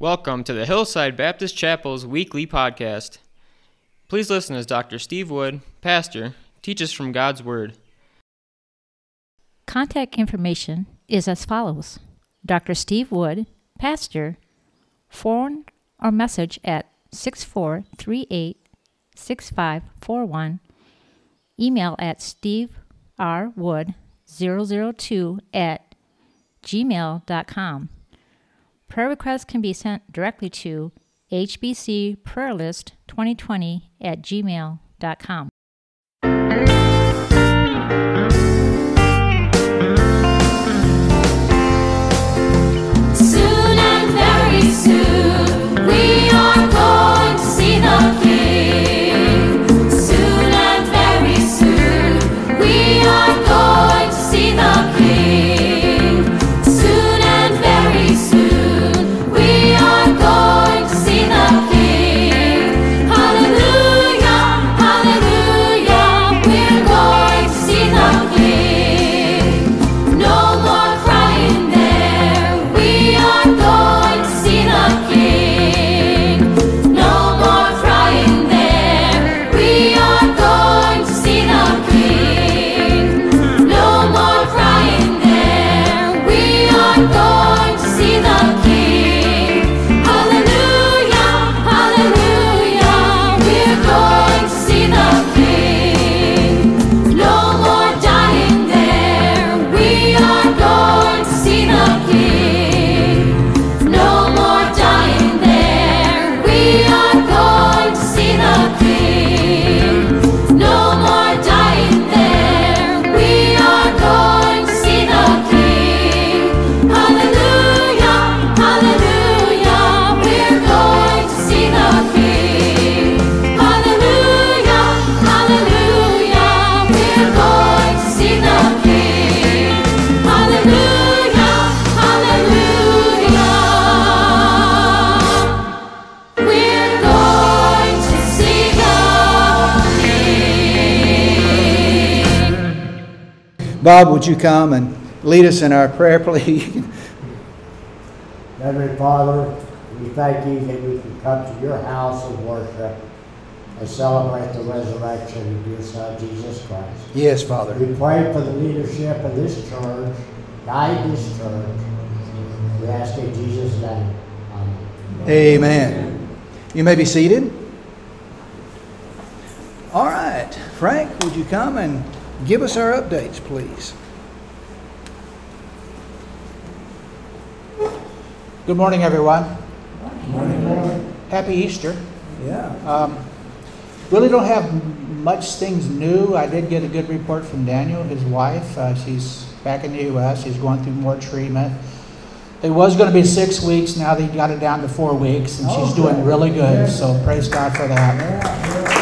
Welcome to the Hillside Baptist Chapel's weekly podcast. Please listen as Dr. Steve Wood, pastor, teaches from God's Word. Contact information is as follows Dr. Steve Wood, pastor, phone or message at 6438 6541, email at steverwood002 at gmail.com. Prayer requests can be sent directly to hbcprayerlist2020 at gmail.com. Bob, would you come and lead us in our prayer, please? Heavenly Father, we thank you that we can come to your house of worship and celebrate the resurrection of your Son, Jesus Christ. Yes, Father. We pray for the leadership of this church, guide this church. We ask in Jesus' name. Amen. Amen. You may be seated. All right. Frank, would you come and give us our updates, please? Good morning, everyone. Morning. Happy Easter. Yeah. Um, really don't have much things new. I did get a good report from Daniel, his wife. Uh, she's back in the U.S. She's going through more treatment. It was going to be six weeks. Now they got it down to four weeks, and she's doing really good. So praise God for that.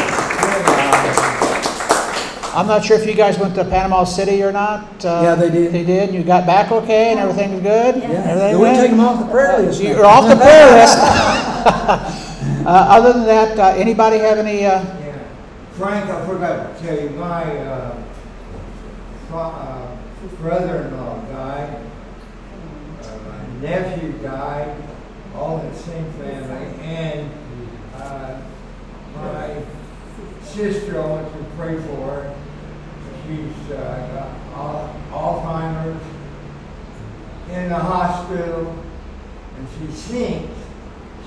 I'm not sure if you guys went to Panama City or not. Uh, Yeah, they did. They did. You got back okay, and everything was good. Yeah. Everything We went? take them off the prayer list. now. You're off the prayer list. uh, other than that, uh, anybody have any? Uh, Yeah. Frank, I forgot to tell you, my uh, uh, brother-in-law died, uh, my nephew died, all in the same family, and uh, my sister, I want to pray for her. She's uh, got Al- Alzheimer's in the hospital, and she thinks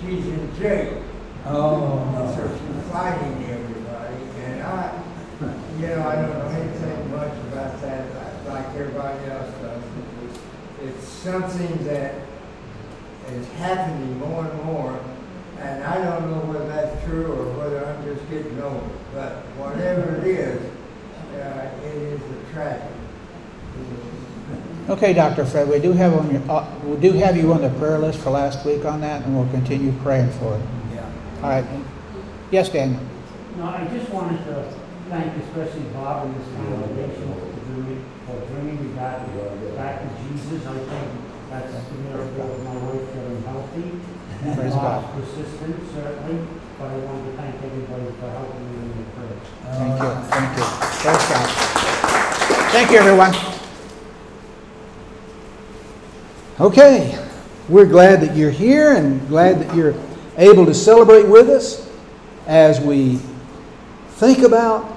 she's in jail. Oh, So she's fighting everybody, and I, you know, I don't know anything much about that, like everybody else does. It's- It's something that is happening more and more, and I don't know whether that's true or whether I'm just getting old. But whatever it is, uh, it is a tragedy. okay, Doctor Fred, we do have on your, uh, we do have you on the prayer list for last week on that, and we'll continue praying for it. yeah. All right. Yes, Daniel. No, I just wanted to thank especially Bob and his congregation for bringing, for bringing me back, back to Jesus. I think that's a miracle of my wife getting healthy. And Praise Bob's God. persistence certainly, but I wanted to thank everybody for helping me in the prayer. Thank you. Thank you. Thank you, everyone. Okay. we're glad that you're here and glad that you're able to celebrate with us as we think about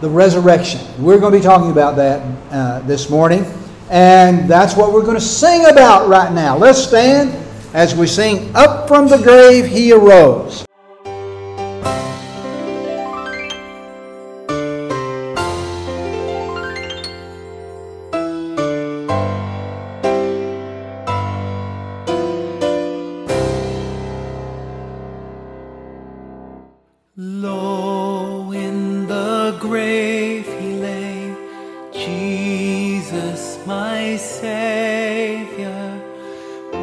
the resurrection. We're going to be talking about that uh, this morning, and that's what we're going to sing about right now. Let's stand as we sing Up from the Grave He Arose.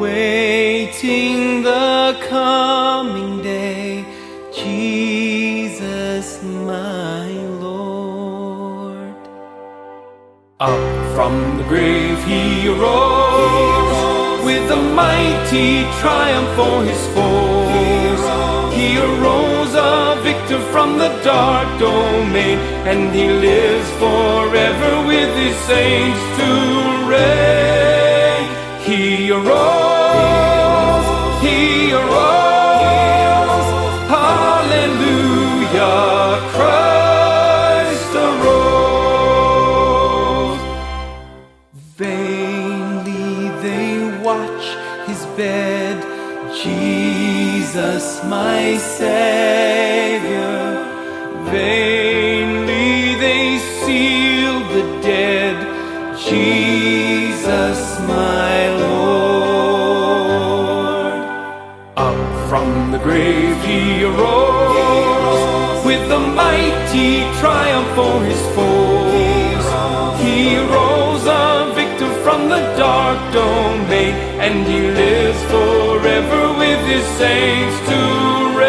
Waiting the coming day, Jesus my Lord. Up from the grave he arose, with a mighty triumph for his foes. He arose a victor from the dark domain, and he lives forever with his saints to reign. He arose, Savior. Vainly they seal the dead, Jesus my Lord. Up from the grave he arose, with the mighty triumph for his foes. He rose a victor from the dark domain, and he lives forever with his saints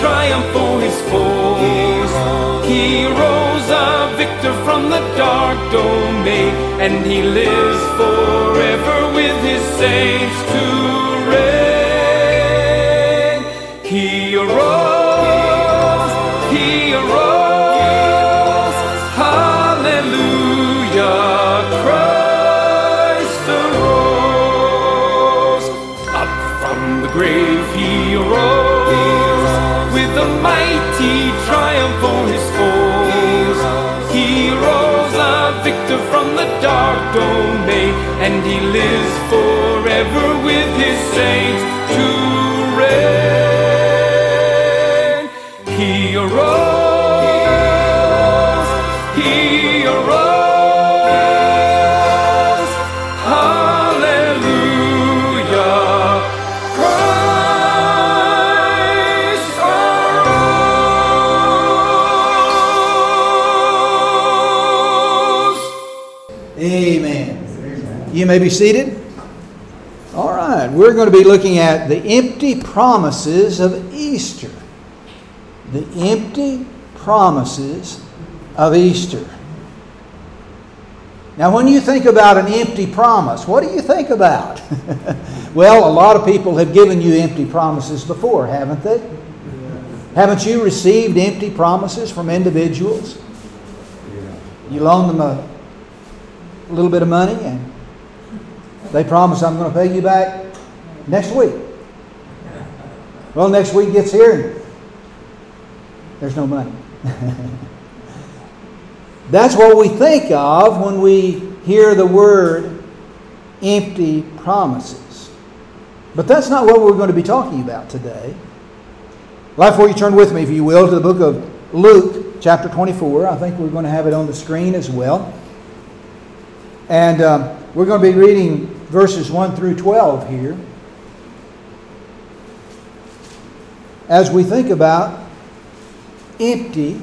triumph for His foes. He rose a victor from the dark domain, and He lives forever with His saints to dark domain, and He lives forever with His saints may be seated. All right, we're going to be looking at the empty promises of Easter. The empty promises of Easter. Now, when you think about an empty promise, what do you think about? well, a lot of people have given you empty promises before, haven't they? Haven't you received empty promises from individuals? You loan them a little bit of money and they promise I'm going to pay you back next week. Well, next week gets here and there's no money. That's what we think of when we hear the word empty promises. But that's not what we're going to be talking about today. Life, for you turn with me, if you will, to the book of Luke, chapter 24. I think we're going to have it on the screen as well. And um, we're going to be reading verses 1 through 12 here. As we think about empty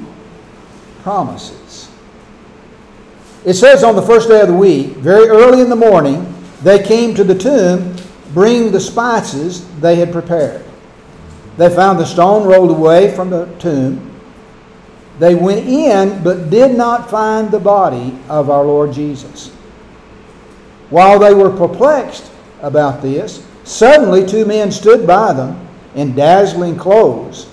promises. It says on the first day of the week, very early in the morning, they came to the tomb, bringing the spices they had prepared. They found the stone rolled away from the tomb. They went in, but did not find the body of our Lord Jesus. While they were perplexed about this, suddenly two men stood by them in dazzling clothes.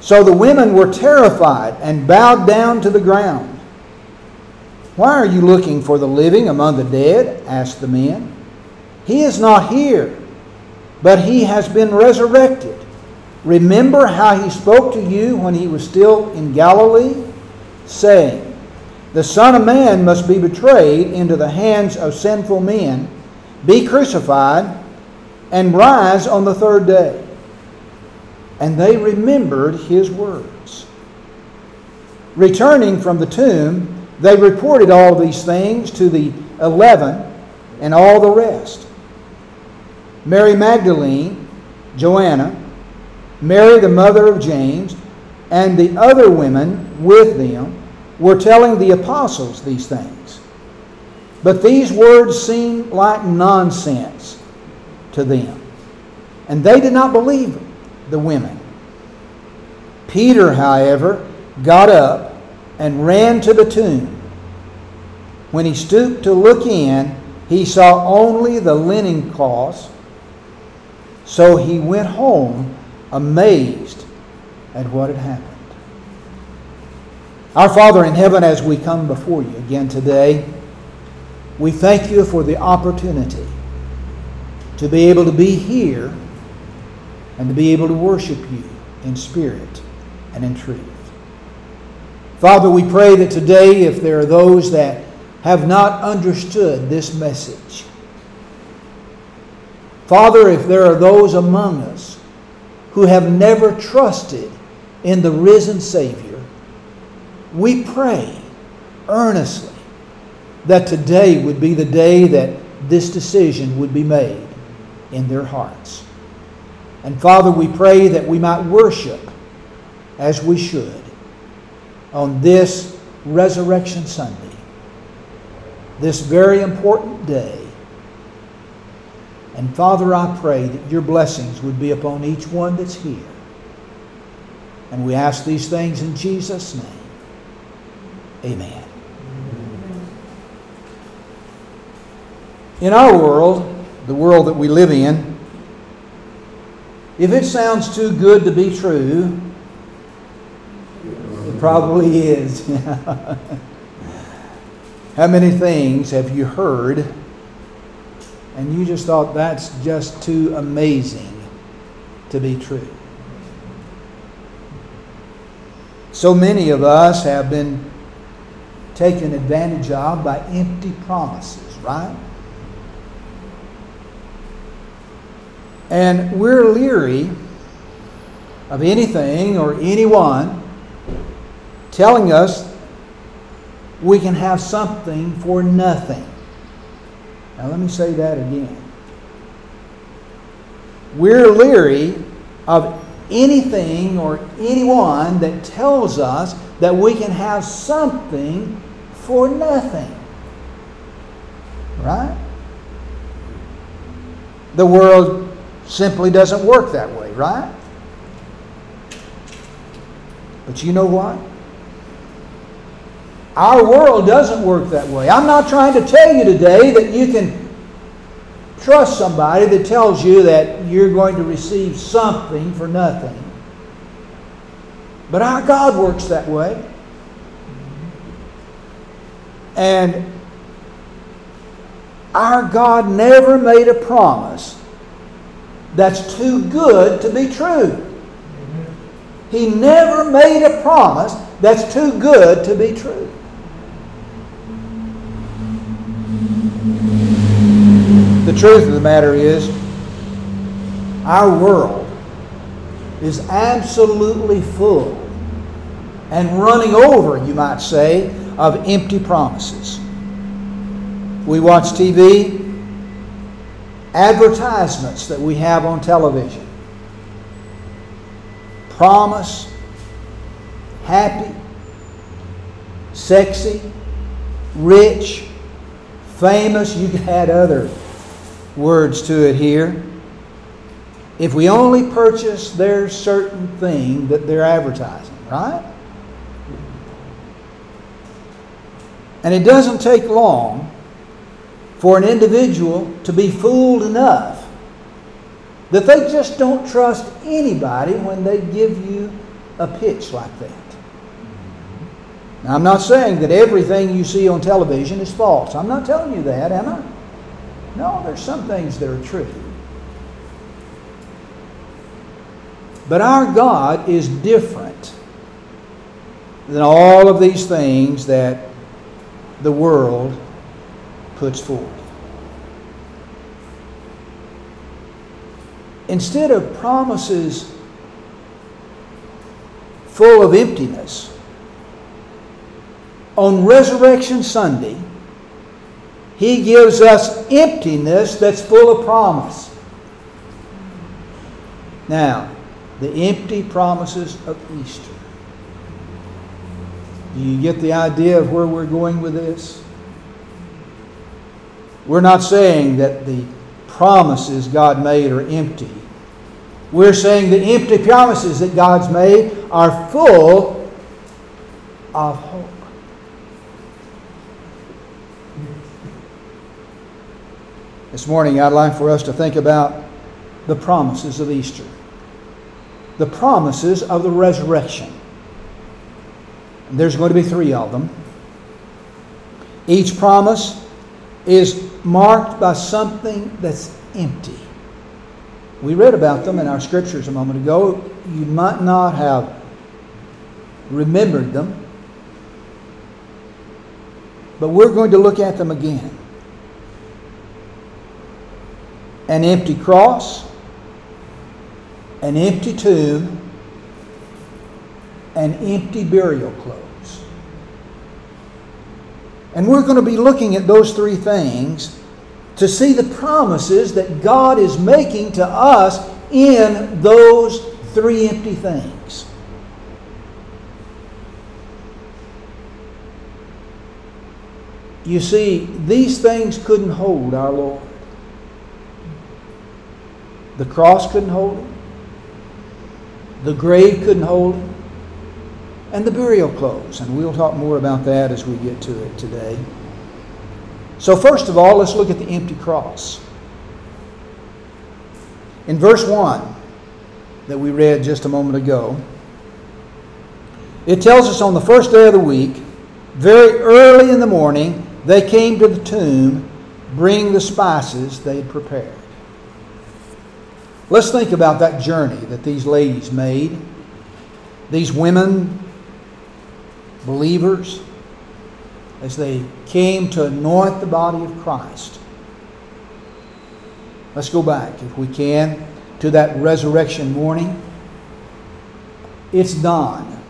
So the women were terrified and bowed down to the ground. Why are you looking for the living among the dead? asked the men. He is not here, but he has been resurrected. Remember how he spoke to you when he was still in Galilee, saying, The Son of Man must be betrayed into the hands of sinful men, be crucified, and rise on the third day. And they remembered his words. Returning from the tomb, they reported all these things to the eleven and all the rest. Mary Magdalene, Joanna, Mary the mother of James, and the other women with them were telling the apostles these things. But these words seemed like nonsense to them, and they did not believe the women. Peter, however, got up and ran to the tomb. When he stooped to look in, he saw only the linen cloths. So he went home amazed at what had happened. Our Father in heaven, as we come before you again today, we thank you for the opportunity to be able to be here and to be able to worship you in spirit and in truth. Father, we pray that today, if there are those that have not understood this message, Father, if there are those among us who have never trusted in the risen Savior, we pray earnestly that today would be the day that this decision would be made in their hearts. And Father, we pray that we might worship as we should on this Resurrection Sunday, this very important day. And Father, I pray that your blessings would be upon each one that's here. And we ask these things in Jesus' name. Amen. In our world, the world that we live in, if it sounds too good to be true, it probably is. How many things have you heard and you just thought that's just too amazing to be true? So many of us have been taken advantage of by empty promises, right? And we're leery of anything or anyone telling us we can have something for nothing. Now, let me say that again. We're leery of anything or anyone that tells us that we can have something for nothing. Right? The world simply doesn't work that way, right? But you know what? Our world doesn't work that way. I'm not trying to tell you today that you can trust somebody that tells you that you're going to receive something for nothing. But our God works that way. And our God never made a promise that's too good to be true. He never made a promise that's too good to be true. The truth of the matter is, our world is absolutely full and running over, you might say, of empty promises. We watch TV, advertisements that we have on television promise happy, sexy, rich, famous. You could add other words to it here. If we only purchase their certain thing that they're advertising, right? And it doesn't take long for an individual to be fooled enough that they just don't trust anybody when they give you a pitch like that. Now, I'm not saying that everything you see on television is false. I'm not telling you that, am I? No, there's some things that are true. But our God is different than all of these things that the world puts forth. Instead of promises full of emptiness, on Resurrection Sunday, He gives us emptiness that's full of promise. Now, the empty promises of Easter. Do you get the idea of where we're going with this? We're not saying that the promises God made are empty. We're saying the empty promises that God's made are full of hope. This morning, I'd like for us to think about the promises of Easter, the promises of the resurrection. And there's going to be three of them. Each promise is marked by something that's empty. We read about them in our scriptures a moment ago. You might not have remembered them, but we're going to look at them again. An empty cross, an empty tomb, and empty burial clothes. And we're going to be looking at those three things to see the promises that God is making to us in those three empty things. You see, these things couldn't hold our Lord. The cross couldn't hold him. The grave couldn't hold him. And the burial clothes. And we'll talk more about that as we get to it today. So, first of all, let's look at the empty cross. In verse 1 that we read just a moment ago, it tells us on the first day of the week, very early in the morning, they came to the tomb, bringing the spices they had prepared. Let's think about that journey that these ladies made. These women, believers, as they came to anoint the body of Christ. Let's go back, if we can, to that resurrection morning. It's dawn.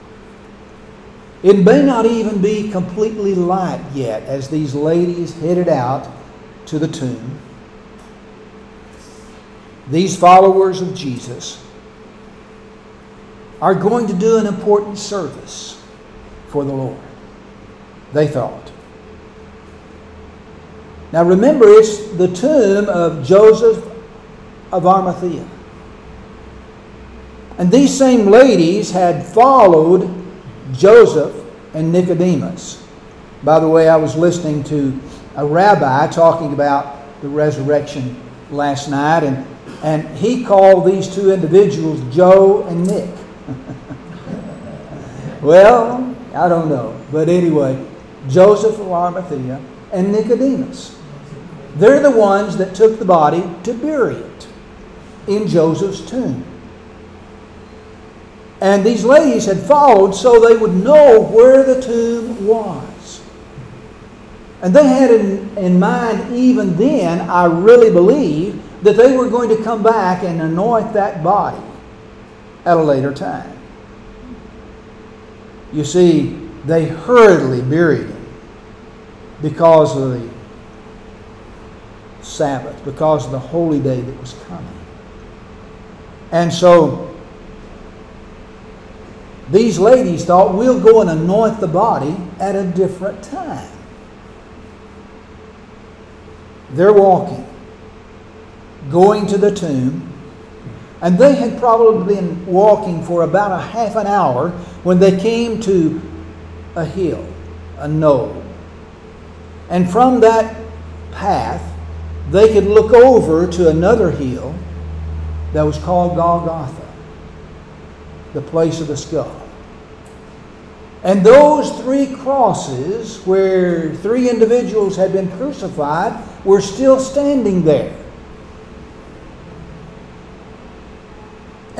It may not even be completely light yet as these ladies headed out to the tomb. These followers of Jesus are going to do an important service for the Lord. They thought. Now remember, it's the tomb of Joseph of Arimathea. And these same ladies had followed Joseph and Nicodemus. By the way, I was listening to a rabbi talking about the resurrection last night, and, and he called these two individuals Joe and Nick. well, I don't know. But anyway, Joseph of Arimathea and Nicodemus. They're the ones that took the body to bury it in Joseph's tomb. And these ladies had followed so they would know where the tomb was. And they had in, in mind, even then, I really believe, that they were going to come back and anoint that body at a later time. You see, they hurriedly buried him because of the Sabbath, because of the holy day that was coming. And so these ladies thought, we'll go and anoint the body at a different time. They're walking, going to the tomb, and they had probably been walking for about a half an hour when they came to a hill, a knoll. And from that path, they could look over to another hill that was called Golgotha, the place of the skull. And those three crosses, where three individuals had been crucified, were still standing there.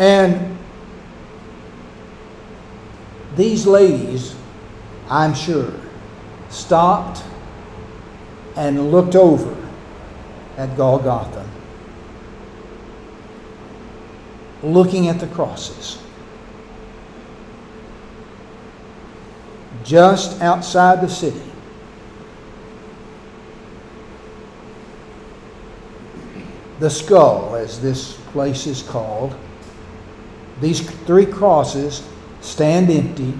And these ladies, I'm sure, stopped and looked over at Golgotha, looking at the crosses. Just outside the city. The skull, as this place is called, these three crosses stand empty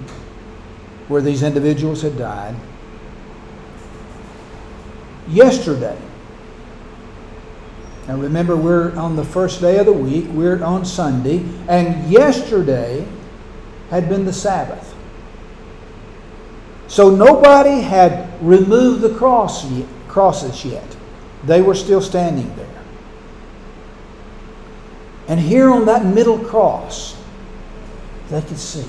where these individuals had died. Yesterday, now remember, we're on the first day of the week, we're on Sunday, and yesterday had been the Sabbath. So nobody had removed the cross yet, crosses yet. They were still standing there. And here on that middle cross, they could see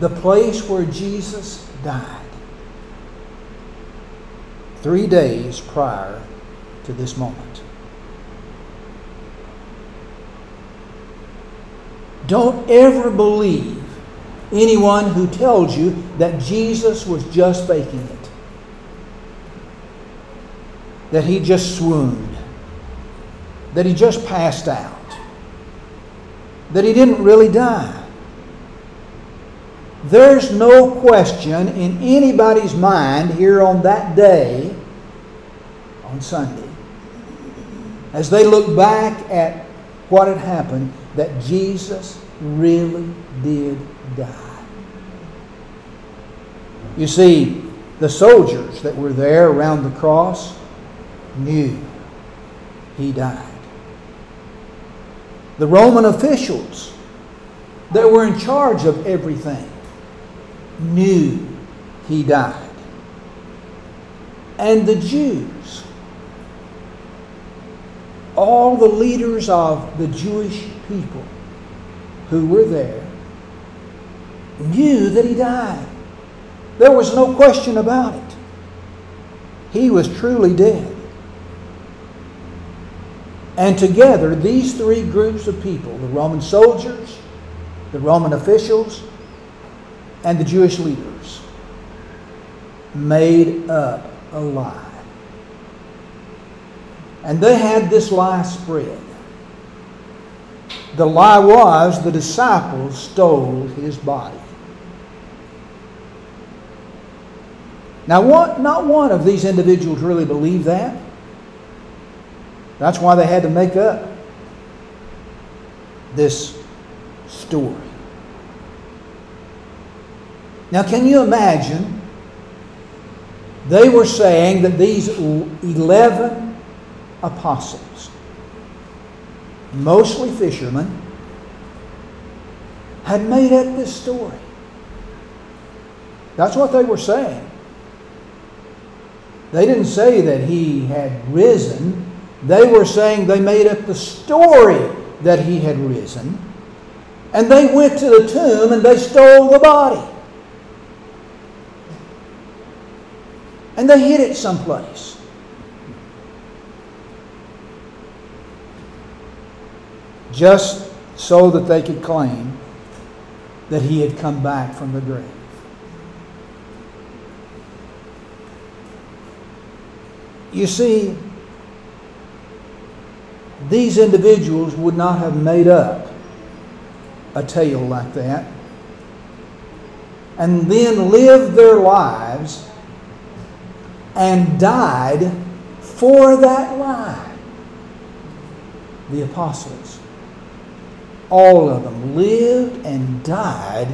the place where Jesus died three days prior to this moment. Don't ever believe anyone who tells you that Jesus was just faking it, that he just swooned, that he just passed out, that he didn't really die. There's no question in anybody's mind here on that day, on Sunday, as they look back at what had happened, that Jesus really did die. You see, the soldiers that were there around the cross knew he died. The Roman officials that were in charge of everything knew he died. And the Jews, all the leaders of the Jewish people who were there, knew that he died. There was no question about it. He was truly dead. And together, these three groups of people the Roman soldiers, the Roman officials, and the Jewish leaders made up a lie. And they had this lie spread. The lie was the disciples stole his body. Now, what, not one of these individuals really believed that. That's why they had to make up this story. Now, can you imagine? They were saying that these 11 apostles, mostly fishermen, had made up this story. That's what they were saying. They didn't say that he had risen. They were saying they made up the story that he had risen. And they went to the tomb and they stole the body. And they hid it someplace. Just so that they could claim that he had come back from the grave. You see, these individuals would not have made up a tale like that and then lived their lives and died for that lie. The apostles. all of them lived and died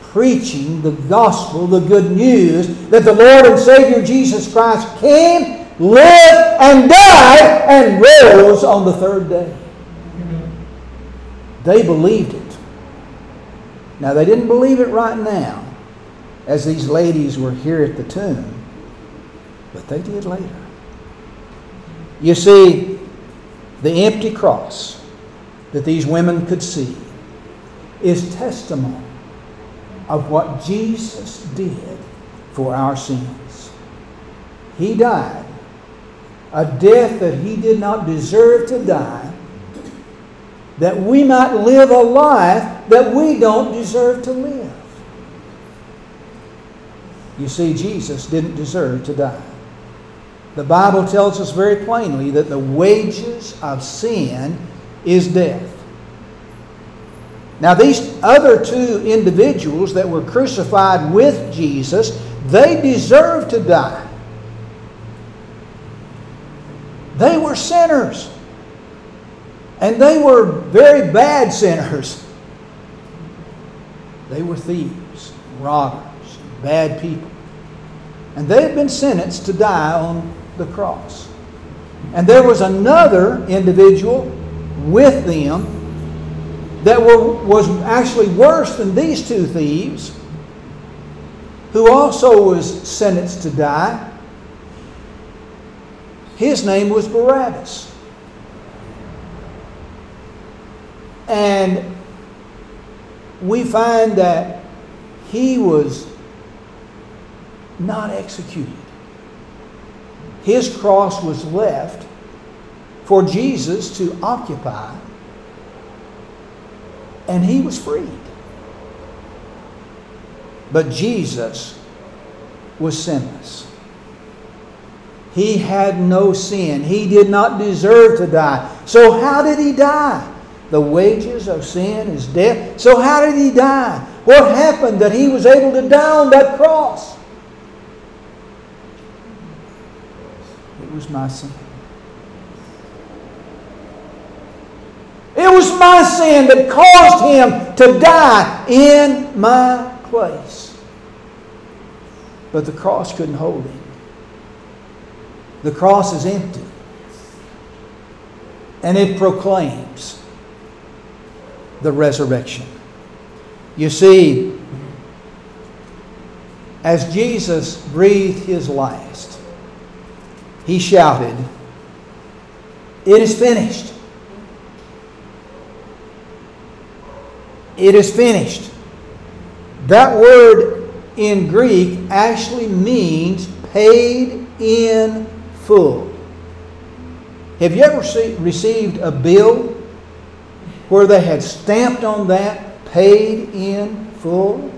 preaching the gospel, the good news that the Lord and Savior Jesus Christ came, lived, and died, and rose on the third day. They believed it. Now, they didn't believe it right now, as these ladies were here at the tomb, but they did later. You see, the empty cross that these women could see is testimony of what Jesus did for our sins. He died a death that he did not deserve to die, that we might live a life that we don't deserve to live. You see, Jesus didn't deserve to die. The Bible tells us very plainly that the wages of sin is death. Now, these other two individuals that were crucified with Jesus, they deserved to die. They were sinners. And they were very bad sinners. They were thieves, robbers, bad people. And they had been sentenced to die on the cross. And there was another individual with them that were, was actually worse than these two thieves, who also was sentenced to die. His name was Barabbas. And we find that he was not executed. His cross was left for Jesus to occupy, and he was freed. But Jesus was sinless. He had no sin. He did not deserve to die. So, how did he die? The wages of sin is death. So, how did he die? What happened that he was able to die on that cross? It was my sin. It was my sin that caused him to die in my place. But the cross couldn't hold him. The cross is empty. And it proclaims the resurrection. You see, as Jesus breathed his last, he shouted, It is finished. It is finished. That word in Greek actually means paid in full. Have you ever see, received a bill where they had stamped on that paid in full?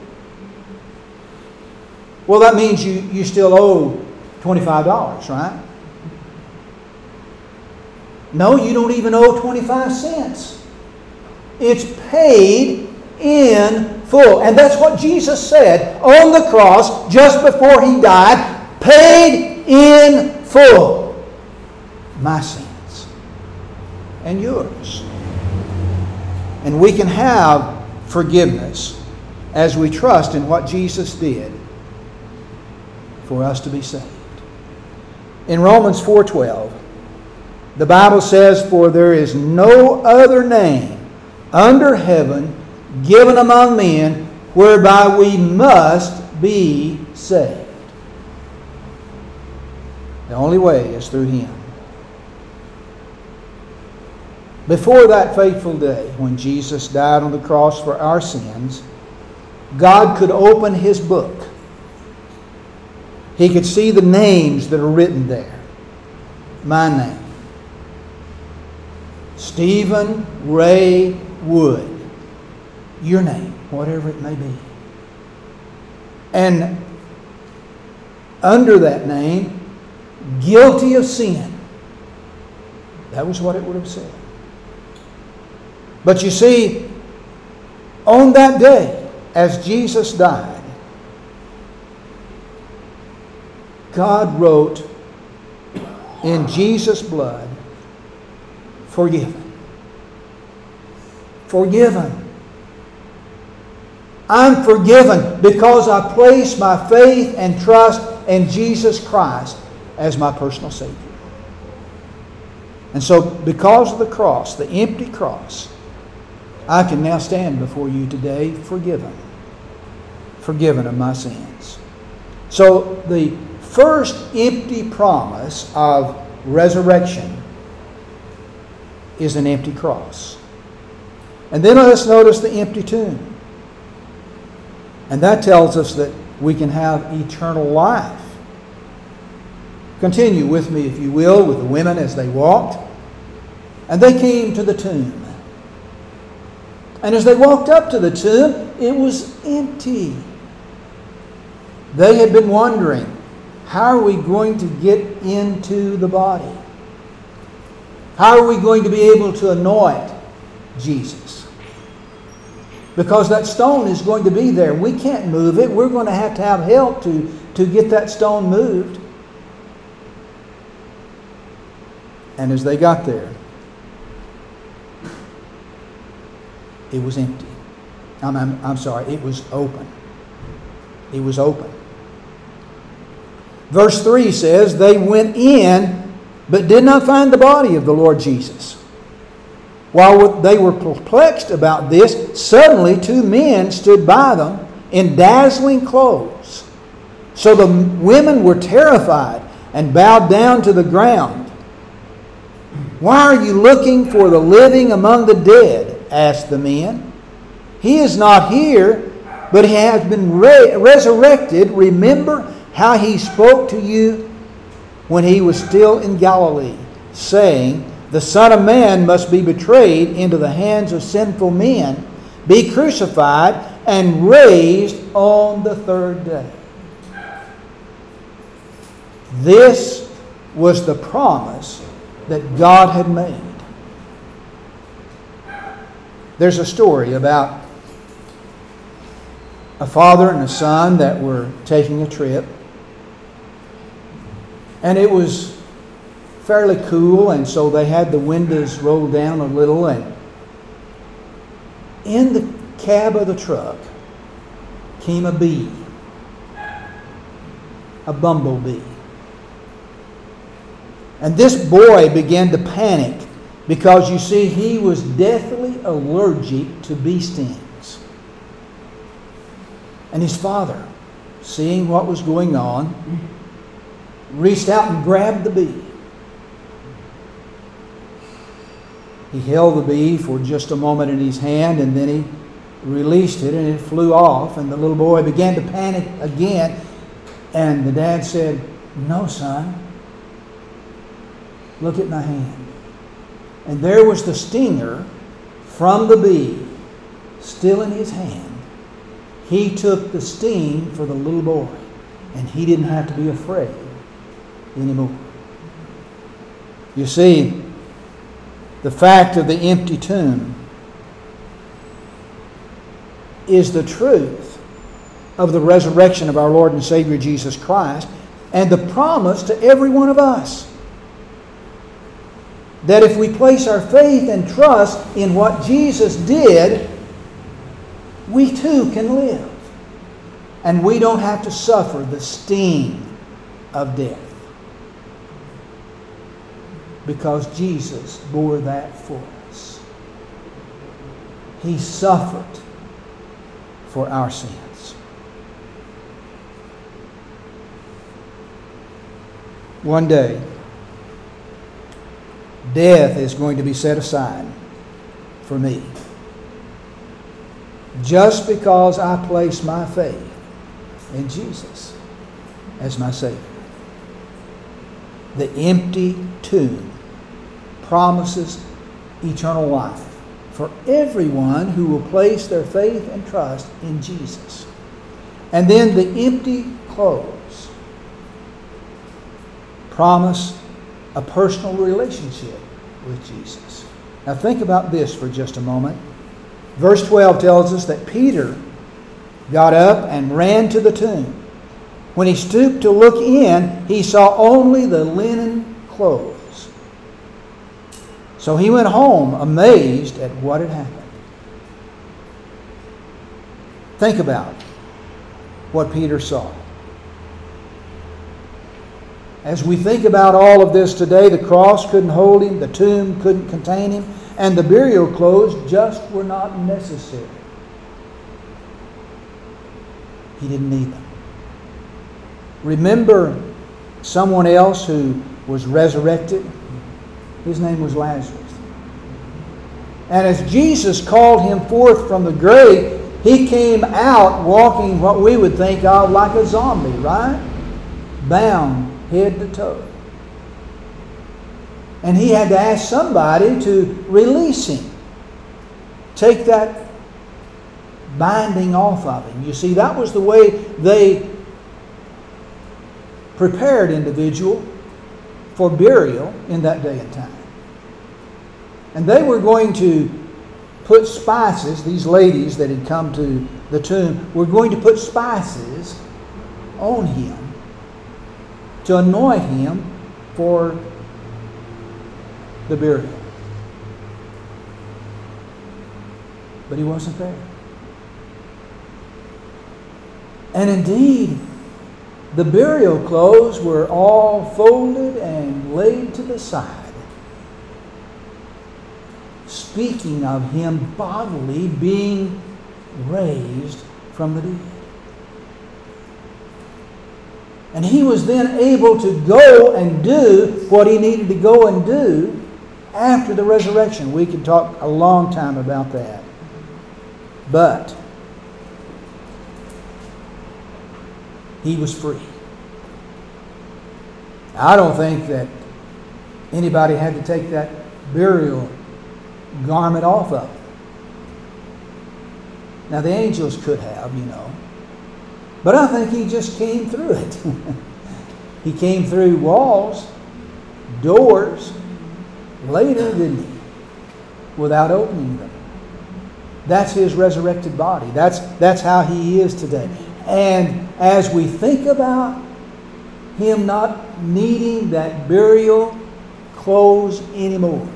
Well, that means you, you still owe $25, right? No, you don't even owe 25 cents. It's paid in full. And that's what Jesus said on the cross just before he died paid in full. My sins and yours. And we can have forgiveness as we trust in what Jesus did for us to be saved. In Romans 4:12, the Bible says, "For there is no other name under heaven given among men whereby we must be saved." The only way is through him. Before that fateful day when Jesus died on the cross for our sins, God could open his book. He could see the names that are written there. My name. Stephen Ray Wood. Your name, whatever it may be. And under that name, guilty of sin. That was what it would have said. But you see, on that day, as Jesus died, God wrote in Jesus' blood, forgiven. forgiven. I'm forgiven because I place my faith and trust in Jesus Christ as my personal Savior. And so, because of the cross, the empty cross, I can now stand before you today forgiven. Forgiven of my sins. So, the first empty promise of resurrection is an empty cross. And then let's notice the empty tomb. And that tells us that we can have eternal life. Continue with me, if you will, with the women as they walked. And they came to the tomb. And as they walked up to the tomb, it was empty. They had been wondering, how are we going to get into the body? How are we going to be able to anoint Jesus? Because that stone is going to be there. We can't move it. We're going to have to have help to, to get that stone moved. And as they got there, it was empty. I'm, I'm, I'm sorry, it was open. It was open. Verse 3 says, They went in, but did not find the body of the Lord Jesus. While they were perplexed about this, suddenly two men stood by them in dazzling clothes. So the women were terrified and bowed down to the ground. Why are you looking for the living among the dead? asked the men. He is not here, but he has been re- resurrected. Remember how he spoke to you when he was still in Galilee, saying, The Son of Man must be betrayed into the hands of sinful men, be crucified, and raised on the third day. This was the promise that God had made. There's a story about a father and a son that were taking a trip. And it was fairly cool, and so they had the windows rolled down a little. And in the cab of the truck came a bee, a bumblebee. And this boy began to panic because you see, he was deathly allergic to bee stings. And his father, seeing what was going on, reached out and grabbed the bee. He held the bee for just a moment in his hand and then he released it and it flew off. And the little boy began to panic again. And the dad said, No, son. Look at my hand. And there was the stinger from the bee still in his hand. He took the sting for the little boy, and he didn't have to be afraid anymore. You see, the fact of the empty tomb is the truth of the resurrection of our Lord and Savior Jesus Christ and the promise to every one of us that if we place our faith and trust in what Jesus did, we too can live. And we don't have to suffer the sting of death. Because Jesus bore that for us. He suffered for our sins. One day, death is going to be set aside for me. Just because I place my faith in Jesus as my Savior. The empty tomb promises eternal life for everyone who will place their faith and trust in Jesus. And then the empty clothes promise a personal relationship with Jesus. Now, think about this for just a moment. Verse 12 tells us that Peter got up and ran to the tomb. When he stooped to look in, he saw only the linen clothes. So he went home amazed at what had happened. Think about what Peter saw. As we think about all of this today, the cross couldn't hold him, the tomb couldn't contain him, and the burial clothes just were not necessary. He didn't need them. Remember someone else who was resurrected? His name was Lazarus. And as Jesus called him forth from the grave, he came out walking what we would think of like a zombie, right? Bound head to toe. And he had to ask somebody to release him. Take that binding off of him. You see, that was the way they prepared individual for burial in that day and time. And they were going to put spices, these ladies that had come to the tomb were going to put spices on him to anoint him for the burial. But he wasn't there. And indeed, the burial clothes were all folded and laid to the side, speaking of him bodily being raised from the dead. And he was then able to go and do what he needed to go and do after the resurrection. We could talk a long time about that. But he was free. I don't think that anybody had to take that burial garment off of him. Now, the angels could have, you know. But I think he just came through it. he came through walls, doors, later, didn't he? Without opening them. That's his resurrected body. That's, that's how he is today. And as we think about him not needing that burial clothes anymore,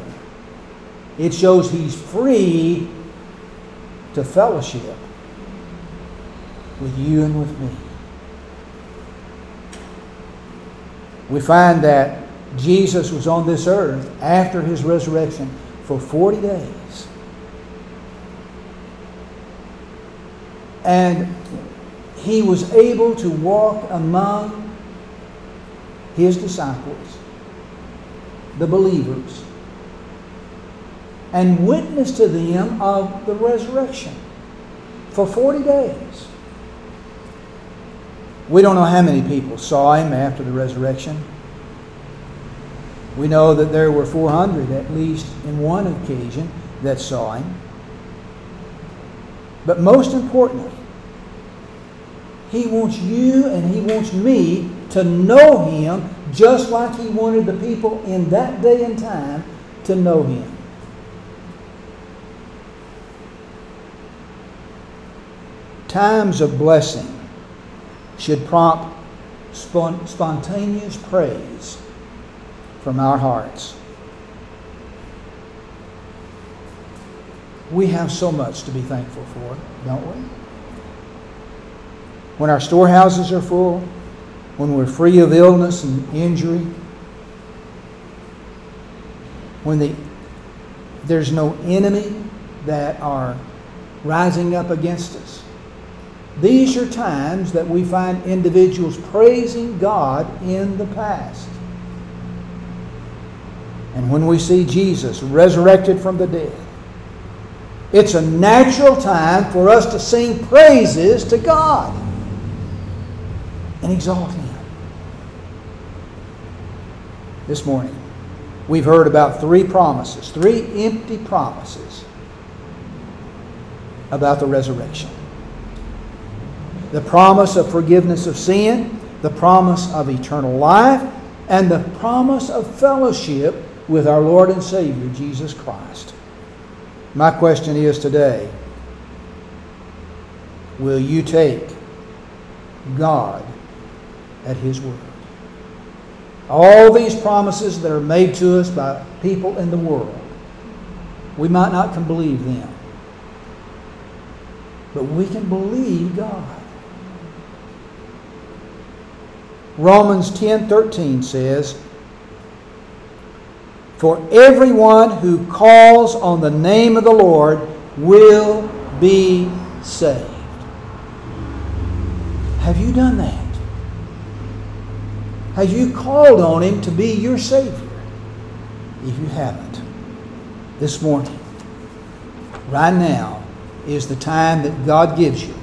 it shows he's free to fellowship with you and with me. We find that Jesus was on this earth after his resurrection for 40 days. And he was able to walk among his disciples, the believers, and witness to them of the resurrection for 40 days. We don't know how many people saw him after the resurrection. We know that there were 400 at least in one occasion that saw him. But most importantly, he wants you and he wants me to know him just like he wanted the people in that day and time to know him. Times of blessing should prompt spon- spontaneous praise from our hearts. We have so much to be thankful for, don't we? When our storehouses are full, when we're free of illness and injury, when the, there's no enemy that are rising up against us. These are times that we find individuals praising God in the past. And when we see Jesus resurrected from the dead, it's a natural time for us to sing praises to God and exalt Him. This morning, we've heard about three promises, three empty promises about the resurrection the promise of forgiveness of sin, the promise of eternal life, and the promise of fellowship with our Lord and Savior, Jesus Christ. My question is today will you take God at His word? All these promises that are made to us by people in the world, we might not can believe them. but we can believe God. Romans 10:13 says, "For everyone who calls on the name of the Lord will be saved." Have you done that? Have you called on him to be your savior? If you haven't, this morning, right now is the time that God gives you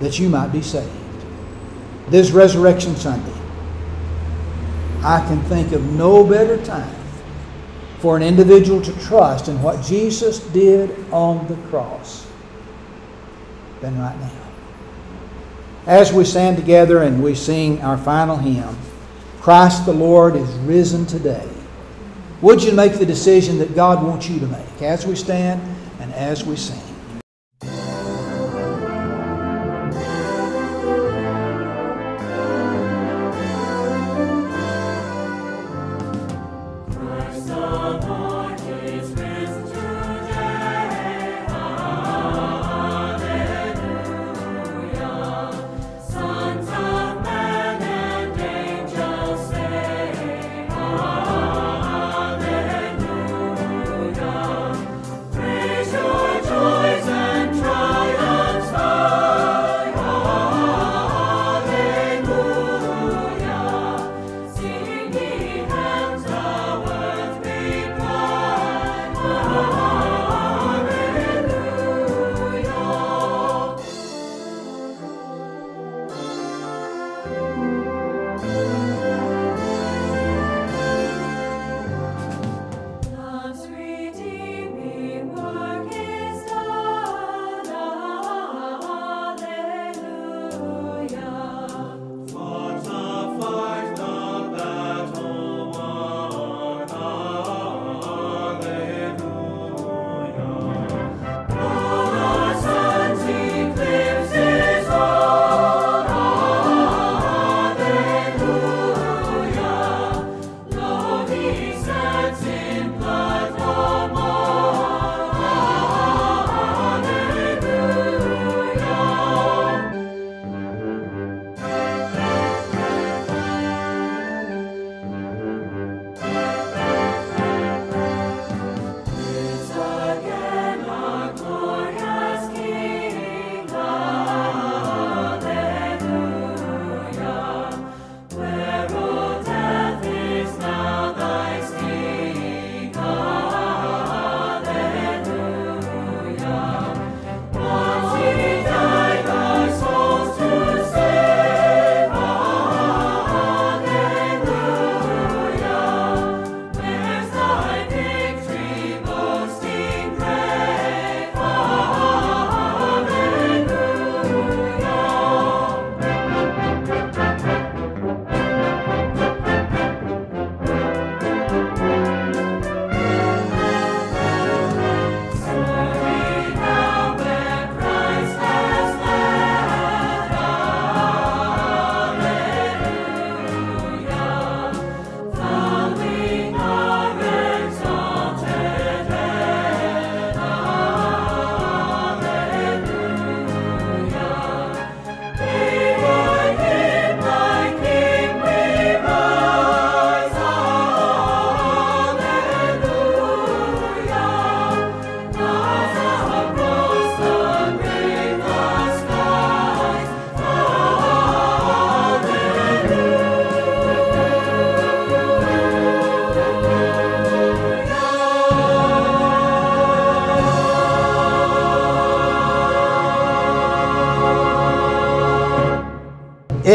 that you might be saved. This Resurrection Sunday, I can think of no better time for an individual to trust in what Jesus did on the cross than right now. As we stand together and we sing our final hymn, Christ the Lord is risen today. Would you make the decision that God wants you to make as we stand and as we sing?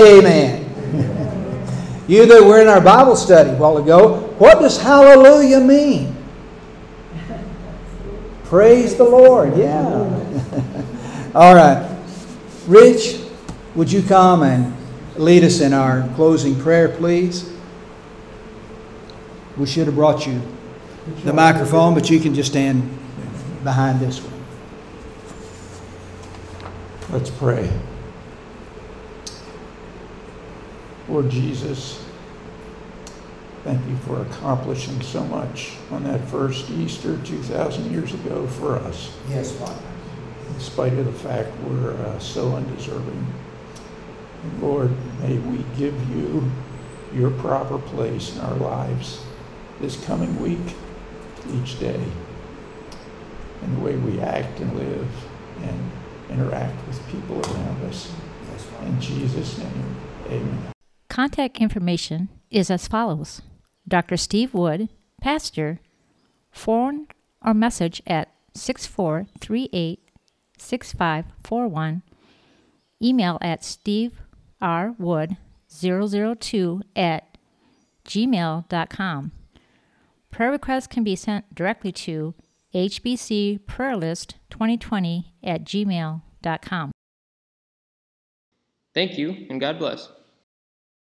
Amen. you that were in our Bible study a while ago, what does hallelujah mean? Praise the Lord. Yeah. All right. Rich, would you come and lead us in our closing prayer, please? We should have brought you the microphone, but you can just stand behind this one. Let's pray. Lord Jesus, thank you for accomplishing so much on that first Easter 2,000 years ago for us. Yes, Father. in spite of the fact we're uh, so undeserving. And Lord, may we give you your proper place in our lives this coming week, each day, in the way we act and live and interact with people around us. In Jesus' name, amen. Contact information is as follows Dr. Steve Wood, Pastor, phone or message at 6438 6541, email at steverwood002 at gmail.com. Prayer requests can be sent directly to hbcprayerlist2020 at gmail.com. Thank you, and God bless.